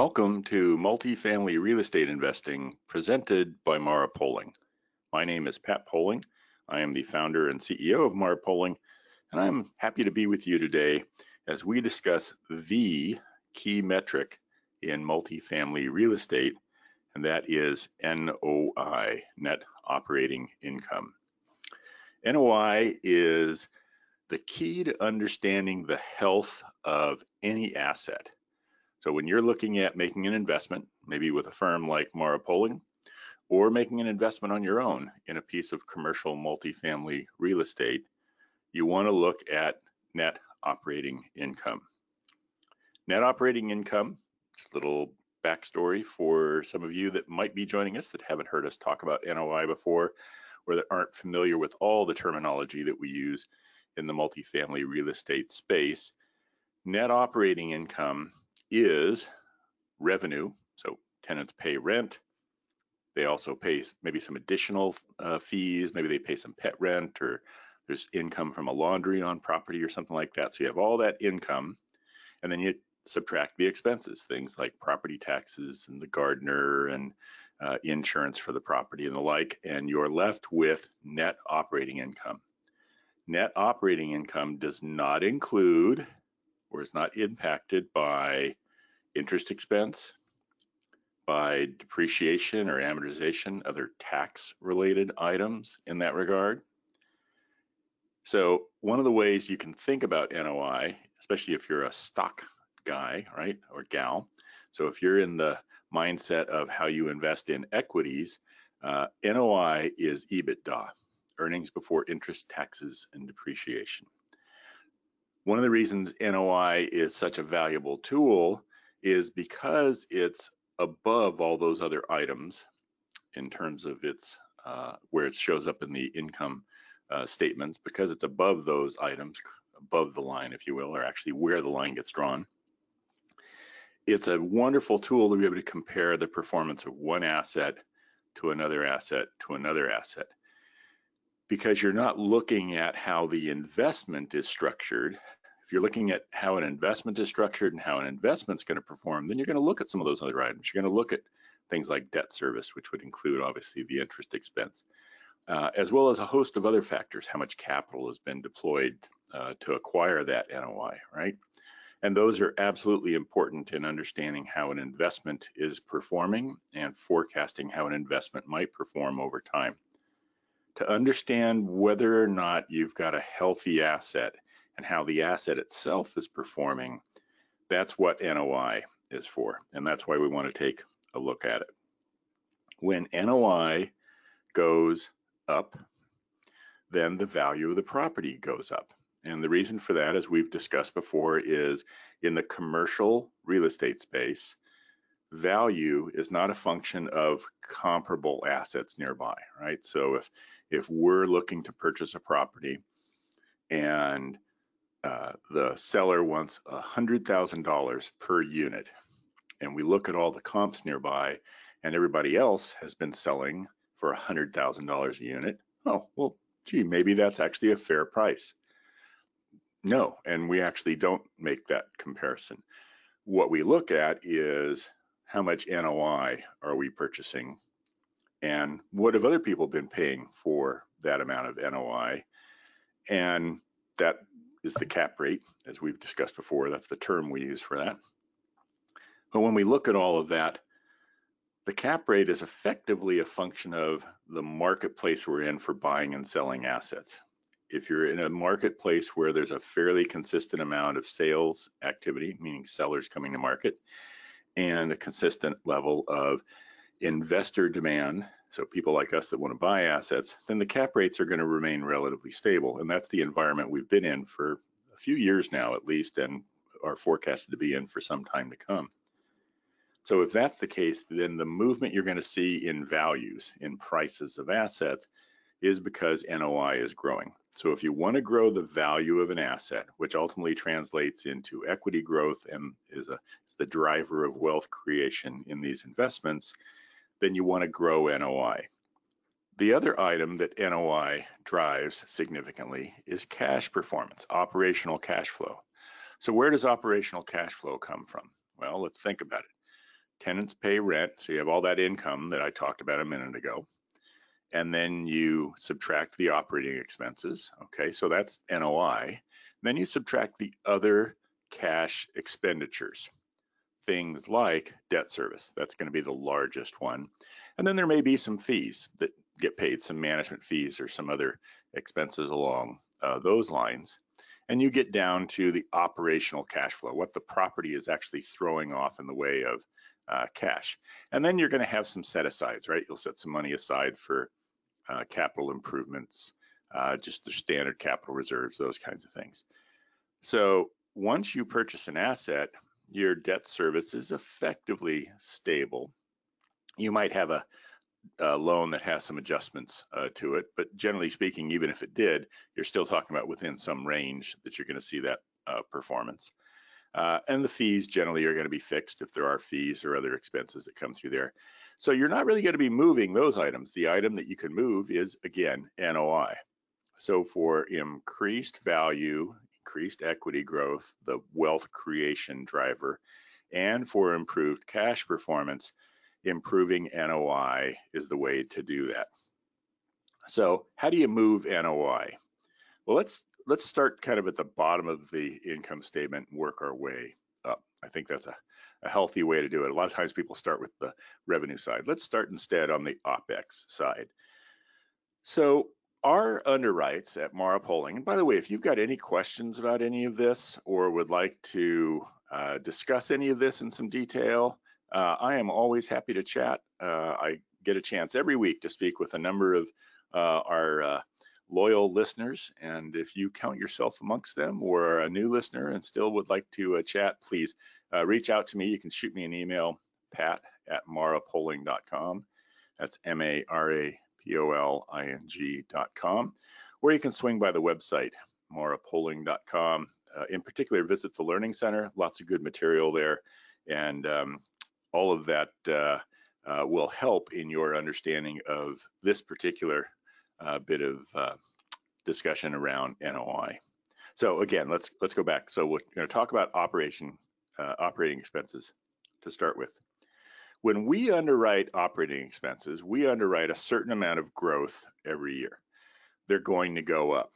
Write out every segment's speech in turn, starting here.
Welcome to Multifamily Real Estate Investing presented by Mara Poling. My name is Pat Poling. I am the founder and CEO of Mara Poling, and I'm happy to be with you today as we discuss the key metric in multifamily real estate, and that is NOI, net operating income. NOI is the key to understanding the health of any asset. So when you're looking at making an investment, maybe with a firm like Mara Poling, or making an investment on your own in a piece of commercial multifamily real estate, you want to look at net operating income. Net operating income, just a little backstory for some of you that might be joining us that haven't heard us talk about NOI before or that aren't familiar with all the terminology that we use in the multifamily real estate space. Net operating income is revenue. So tenants pay rent. They also pay maybe some additional uh, fees. Maybe they pay some pet rent or there's income from a laundry on property or something like that. So you have all that income and then you subtract the expenses, things like property taxes and the gardener and uh, insurance for the property and the like, and you're left with net operating income. Net operating income does not include or is not impacted by interest expense, by depreciation or amortization, other tax related items in that regard. So one of the ways you can think about NOI, especially if you're a stock guy, right, or gal. So if you're in the mindset of how you invest in equities, uh, NOI is EBITDA, earnings before interest, taxes, and depreciation. One of the reasons NOI is such a valuable tool is because it's above all those other items in terms of its uh, where it shows up in the income uh, statements because it's above those items above the line if you will or actually where the line gets drawn. It's a wonderful tool to be able to compare the performance of one asset to another asset to another asset. Because you're not looking at how the investment is structured if you're looking at how an investment is structured and how an investment's going to perform, then you're going to look at some of those other items. You're going to look at things like debt service, which would include obviously the interest expense, uh, as well as a host of other factors, how much capital has been deployed uh, to acquire that NOI, right? And those are absolutely important in understanding how an investment is performing and forecasting how an investment might perform over time. To understand whether or not you've got a healthy asset and how the asset itself is performing, that's what NOI is for. And that's why we want to take a look at it. When NOI goes up, then the value of the property goes up. And the reason for that, as we've discussed before, is in the commercial real estate space, value is not a function of comparable assets nearby, right? So if if we're looking to purchase a property and uh, the seller wants $100,000 per unit. And we look at all the comps nearby, and everybody else has been selling for $100,000 a unit. Oh, well, gee, maybe that's actually a fair price. No, and we actually don't make that comparison. What we look at is how much NOI are we purchasing and what have other people been paying for that amount of NOI? And that is the cap rate, as we've discussed before. That's the term we use for that. But when we look at all of that, the cap rate is effectively a function of the marketplace we're in for buying and selling assets. If you're in a marketplace where there's a fairly consistent amount of sales activity, meaning sellers coming to market, and a consistent level of investor demand so people like us that want to buy assets, then the cap rates are going to remain relatively stable. And that's the environment we've been in for a few years now, at least, and are forecasted to be in for some time to come. So if that's the case, then the movement you're going to see in values, in prices of assets, is because NOI is growing. So if you want to grow the value of an asset, which ultimately translates into equity growth and is, a, is the driver of wealth creation in these investments, then you want to grow NOI. The other item that NOI drives significantly is cash performance, operational cash flow. So where does operational cash flow come from? Well, let's think about it. tenants pay rent, so you have all that income that I talked about a minute ago. And then you subtract the operating expenses. Okay, so that's NOI. Then you subtract the other cash expenditures, things like debt service. That's going to be the largest one. And then there may be some fees that get paid, some management fees or some other expenses along uh, those lines. And you get down to the operational cash flow, what the property is actually throwing off in the way of uh, cash. And then you're going to have some set asides, right? You'll set some money aside for uh, capital improvements, uh, just the standard capital reserves, those kinds of things. So once you purchase an asset, your debt service is effectively stable. You might have a, a loan that has some adjustments uh, to it, but generally speaking, even if it did, you're still talking about within some range that you're going to see that uh, performance. Uh, and the fees generally are going to be fixed if there are fees or other expenses that come through there. So you're not really going to be moving those items. The item that you can move is, again, NOI. So for increased value, increased equity growth, the wealth creation driver, and for improved cash performance, improving NOI is the way to do that. So how do you move NOI? Well, let's let's start kind of at the bottom of the income statement and work our way up. I think that's a a healthy way to do it. A lot of times people start with the revenue side. Let's start instead on the OPEX side. So our underwrites at Mara Poling, and by the way, if you've got any questions about any of this or would like to uh, discuss any of this in some detail, uh, I am always happy to chat. Uh, I get a chance every week to speak with a number of uh, our uh, loyal listeners. And if you count yourself amongst them or a new listener and still would like to uh, chat, please reach out to me. You can shoot me an email, pat at marapoling.com. That's M A R A P O L I N G.com. Or you can swing by the website, marapoling.com. Uh, in particular, visit the Learning Center. Lots of good material there. And um, all of that uh, uh, will help in your understanding of this particular uh, bit of uh, discussion around NOI. So again, let's let's go back. So we're going to talk about operation uh, operating expenses to start with. When we underwrite operating expenses, we underwrite a certain amount of growth every year. They're going to go up.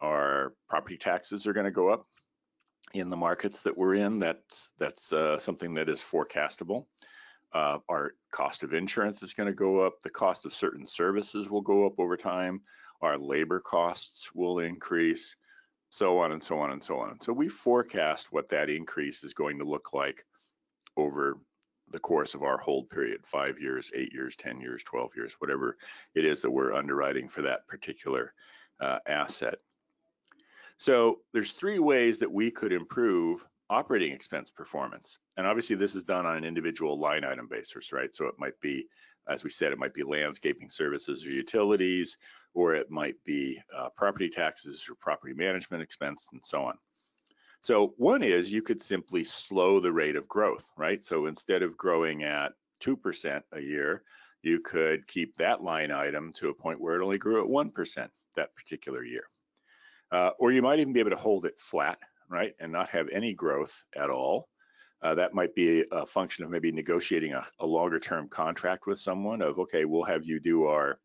Our property taxes are going to go up in the markets that we're in. That's that's uh, something that is forecastable. Uh, our cost of insurance is going to go up. The cost of certain services will go up over time. Our labor costs will increase so on and so on and so on. So we forecast what that increase is going to look like over the course of our hold period, five years, eight years, 10 years, 12 years, whatever it is that we're underwriting for that particular uh, asset. So there's three ways that we could improve operating expense performance. And obviously this is done on an individual line item basis, right? So it might be as we said, it might be landscaping services or utilities, or it might be uh, property taxes or property management expense and so on. So one is you could simply slow the rate of growth, right? So instead of growing at 2% a year, you could keep that line item to a point where it only grew at 1% that particular year. Uh, or you might even be able to hold it flat, right, and not have any growth at all. Uh, that might be a function of maybe negotiating a, a longer term contract with someone of, okay, we'll have you do our,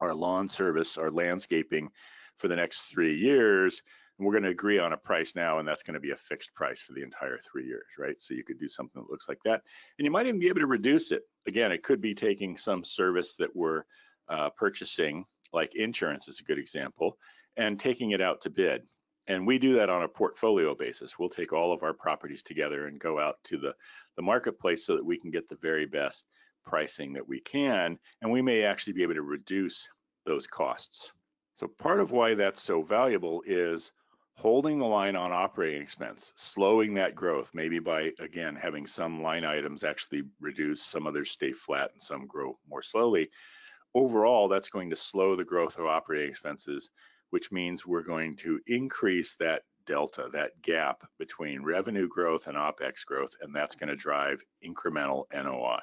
our lawn service, our landscaping for the next three years. And we're going to agree on a price now, and that's going to be a fixed price for the entire three years, right? So you could do something that looks like that. And you might even be able to reduce it. Again, it could be taking some service that we're uh, purchasing, like insurance is a good example, and taking it out to bid and we do that on a portfolio basis. We'll take all of our properties together and go out to the, the marketplace so that we can get the very best pricing that we can, and we may actually be able to reduce those costs. So part of why that's so valuable is holding the line on operating expense, slowing that growth, maybe by, again, having some line items actually reduce, some others stay flat, and some grow more slowly. Overall, that's going to slow the growth of operating expenses which means we're going to increase that delta, that gap between revenue growth and OPEX growth, and that's going to drive incremental NOI.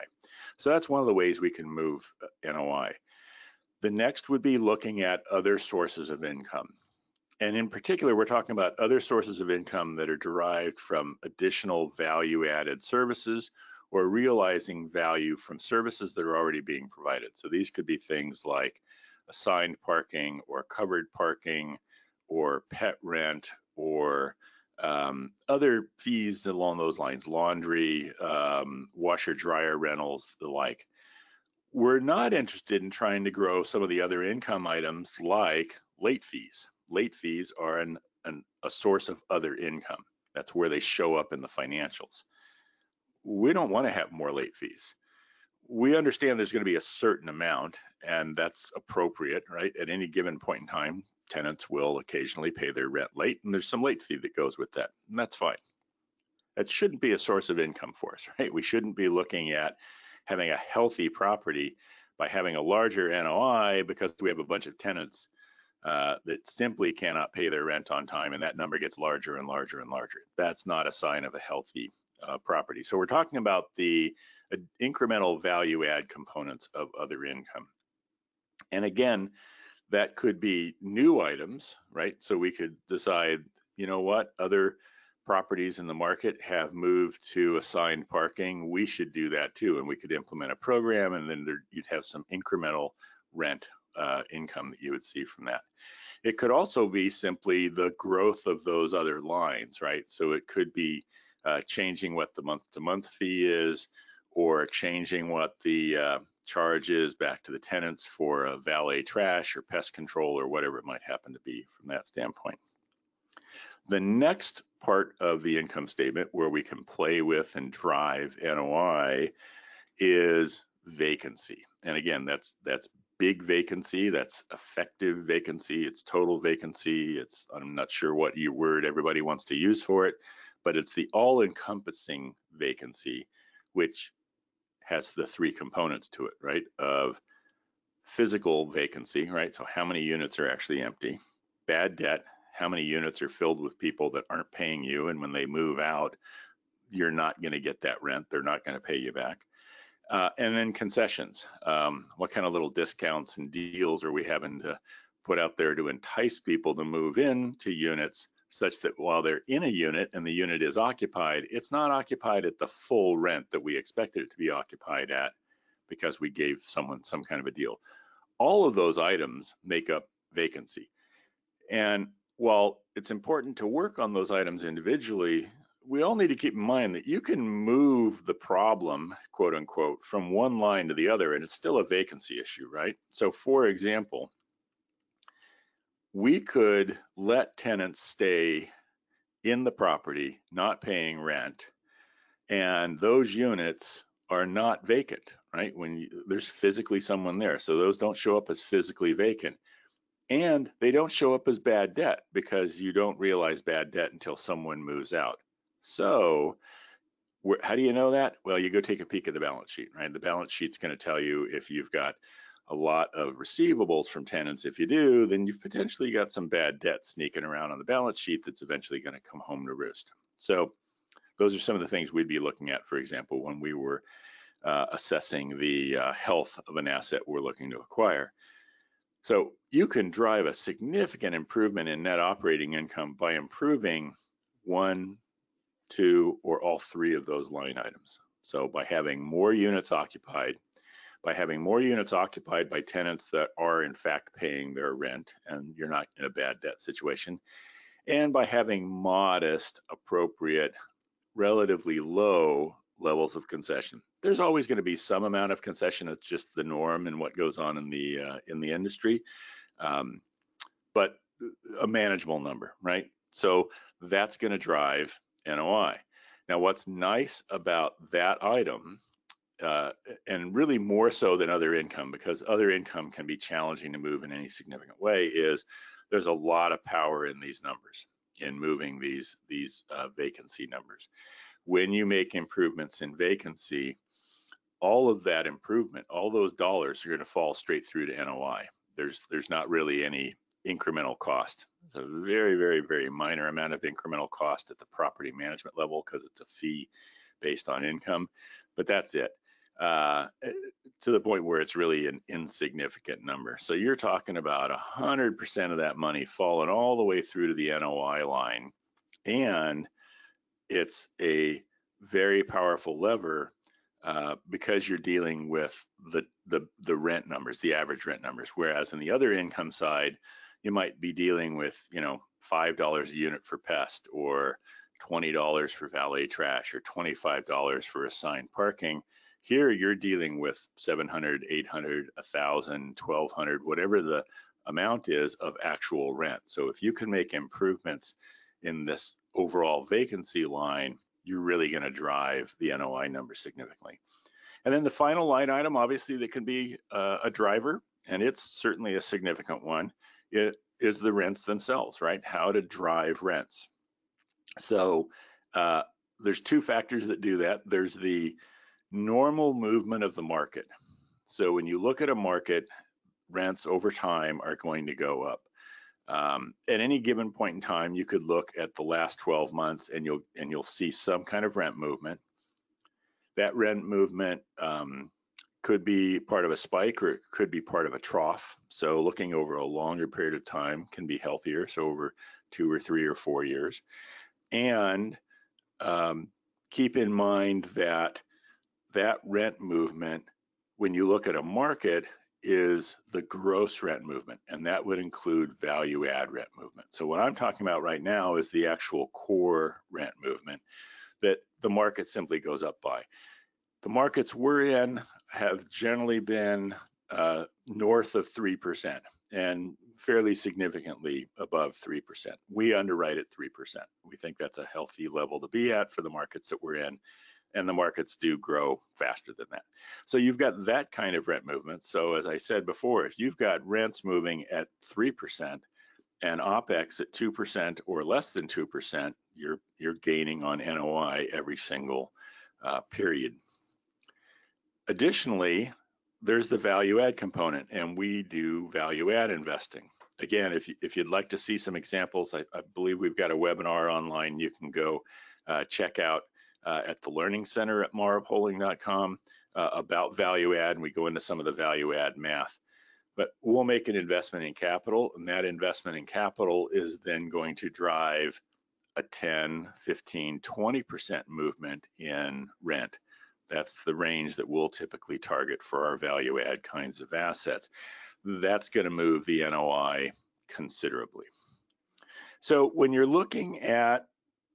So that's one of the ways we can move uh, NOI. The next would be looking at other sources of income. And in particular, we're talking about other sources of income that are derived from additional value added services or realizing value from services that are already being provided. So these could be things like assigned parking or covered parking or pet rent or um, other fees along those lines, laundry, um, washer dryer rentals, the like. We're not interested in trying to grow some of the other income items like late fees. Late fees are an, an, a source of other income. That's where they show up in the financials. We don't want to have more late fees. We understand there's going to be a certain amount, and that's appropriate, right? At any given point in time, tenants will occasionally pay their rent late, and there's some late fee that goes with that, and that's fine. That shouldn't be a source of income for us, right? We shouldn't be looking at having a healthy property by having a larger NOI because we have a bunch of tenants uh, that simply cannot pay their rent on time, and that number gets larger and larger and larger. That's not a sign of a healthy uh, property. So we're talking about the uh, incremental value add components of other income. And again, that could be new items, right? So we could decide, you know what, other properties in the market have moved to assigned parking. We should do that too, and we could implement a program, and then there, you'd have some incremental rent uh, income that you would see from that. It could also be simply the growth of those other lines, right? So it could be uh, changing what the month-to-month fee is, or changing what the uh, is back to the tenants for a valet trash or pest control or whatever it might happen to be from that standpoint. The next part of the income statement where we can play with and drive NOI is vacancy. And again, that's that's big vacancy, that's effective vacancy, it's total vacancy, it's I'm not sure what you word everybody wants to use for it, but it's the all-encompassing vacancy which has the three components to it, right? Of physical vacancy, right? So how many units are actually empty? Bad debt, how many units are filled with people that aren't paying you, and when they move out, you're not going to get that rent. They're not going to pay you back. Uh, and then concessions. Um, what kind of little discounts and deals are we having to put out there to entice people to move in to units such that while they're in a unit and the unit is occupied, it's not occupied at the full rent that we expected it to be occupied at because we gave someone some kind of a deal. All of those items make up vacancy. And while it's important to work on those items individually, we all need to keep in mind that you can move the problem, quote unquote, from one line to the other, and it's still a vacancy issue, right? So, for example, we could let tenants stay in the property not paying rent and those units are not vacant right? When you, there's physically someone there so those don't show up as physically vacant. And they don't show up as bad debt because you don't realize bad debt until someone moves out so how do you know that well you go take a peek at the balance sheet right the balance sheet's going to tell you if you've got a lot of receivables from tenants. If you do, then you've potentially got some bad debt sneaking around on the balance sheet that's eventually going to come home to roost. So those are some of the things we'd be looking at, for example, when we were uh, assessing the uh, health of an asset we're looking to acquire. So you can drive a significant improvement in net operating income by improving one, two, or all three of those line items. So by having more units occupied, by having more units occupied by tenants that are in fact paying their rent and you're not in a bad debt situation, and by having modest, appropriate, relatively low levels of concession. There's always going to be some amount of concession. It's just the norm and what goes on in the uh, in the industry, um, but a manageable number, right? So that's going to drive NOI. Now, what's nice about that item uh, and really more so than other income because other income can be challenging to move in any significant way is there's a lot of power in these numbers in moving these these uh, vacancy numbers when you make improvements in vacancy all of that improvement all those dollars are going to fall straight through to NOI there's there's not really any incremental cost it's a very very very minor amount of incremental cost at the property management level because it's a fee based on income but that's it uh, to the point where it's really an insignificant number. So you're talking about 100% of that money falling all the way through to the NOI line. And it's a very powerful lever uh, because you're dealing with the, the the rent numbers, the average rent numbers. Whereas in the other income side, you might be dealing with you know five dollars a unit for pest or twenty dollars for valet trash or twenty five dollars for assigned parking. Here you're dealing with 700, 800, 1000, 1200, whatever the amount is of actual rent. So if you can make improvements in this overall vacancy line, you're really going to drive the NOI number significantly. And then the final line item, obviously, that can be uh, a driver, and it's certainly a significant one, it is the rents themselves, right? How to drive rents. So uh, there's two factors that do that. There's the normal movement of the market. So when you look at a market, rents over time are going to go up. Um, at any given point in time, you could look at the last 12 months and you'll and you'll see some kind of rent movement. That rent movement um, could be part of a spike or it could be part of a trough. So looking over a longer period of time can be healthier. So over two or three or four years, and um, keep in mind that that rent movement, when you look at a market, is the gross rent movement, and that would include value add rent movement. So what I'm talking about right now is the actual core rent movement that the market simply goes up by. The markets we're in have generally been uh, north of 3% and fairly significantly above 3%. We underwrite at 3%. We think that's a healthy level to be at for the markets that we're in and the markets do grow faster than that. So you've got that kind of rent movement. So as I said before, if you've got rents moving at 3% and OPEX at 2% or less than 2%, you're, you're gaining on NOI every single uh, period. Additionally, there's the value add component and we do value add investing. Again, if, if you'd like to see some examples, I, I believe we've got a webinar online you can go uh, check out uh, at the Learning Center at marapoling.com uh, about value add, and we go into some of the value add math. But we'll make an investment in capital, and that investment in capital is then going to drive a 10, 15, 20% movement in rent. That's the range that we'll typically target for our value add kinds of assets. That's going to move the NOI considerably. So when you're looking at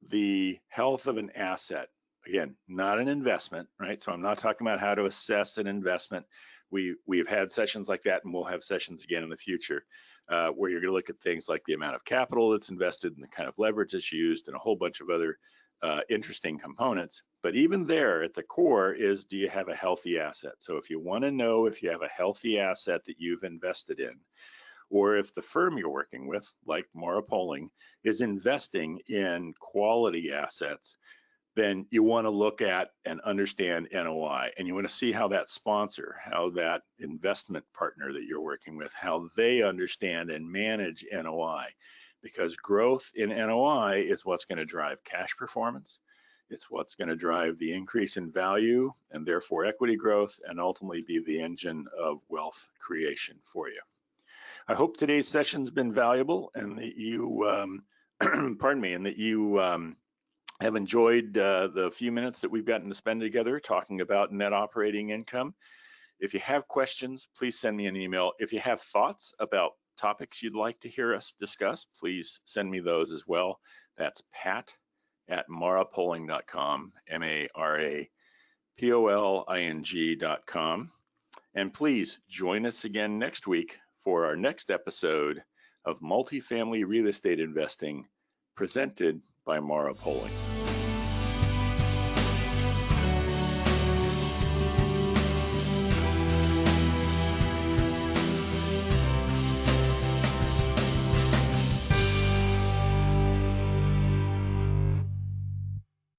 the health of an asset, again, not an investment, right? So I'm not talking about how to assess an investment. We we've had sessions like that, and we'll have sessions again in the future, uh, where you're going to look at things like the amount of capital that's invested and the kind of leverage that's used, and a whole bunch of other uh, interesting components. But even there, at the core, is do you have a healthy asset? So if you want to know if you have a healthy asset that you've invested in, or if the firm you're working with, like Mara Poling, is investing in quality assets then you want to look at and understand NOI and you want to see how that sponsor, how that investment partner that you're working with, how they understand and manage NOI. Because growth in NOI is what's going to drive cash performance. It's what's going to drive the increase in value and therefore equity growth and ultimately be the engine of wealth creation for you. I hope today's session's been valuable and that you, um, pardon me, and that you um, have enjoyed uh, the few minutes that we've gotten to spend together talking about net operating income. If you have questions, please send me an email. If you have thoughts about topics you'd like to hear us discuss, please send me those as well. That's pat at marapoling.com, M-A-R-A-P-O-L-I-N-G.com. And please join us again next week for our next episode of Multifamily Real Estate Investing presented by Mara Poling.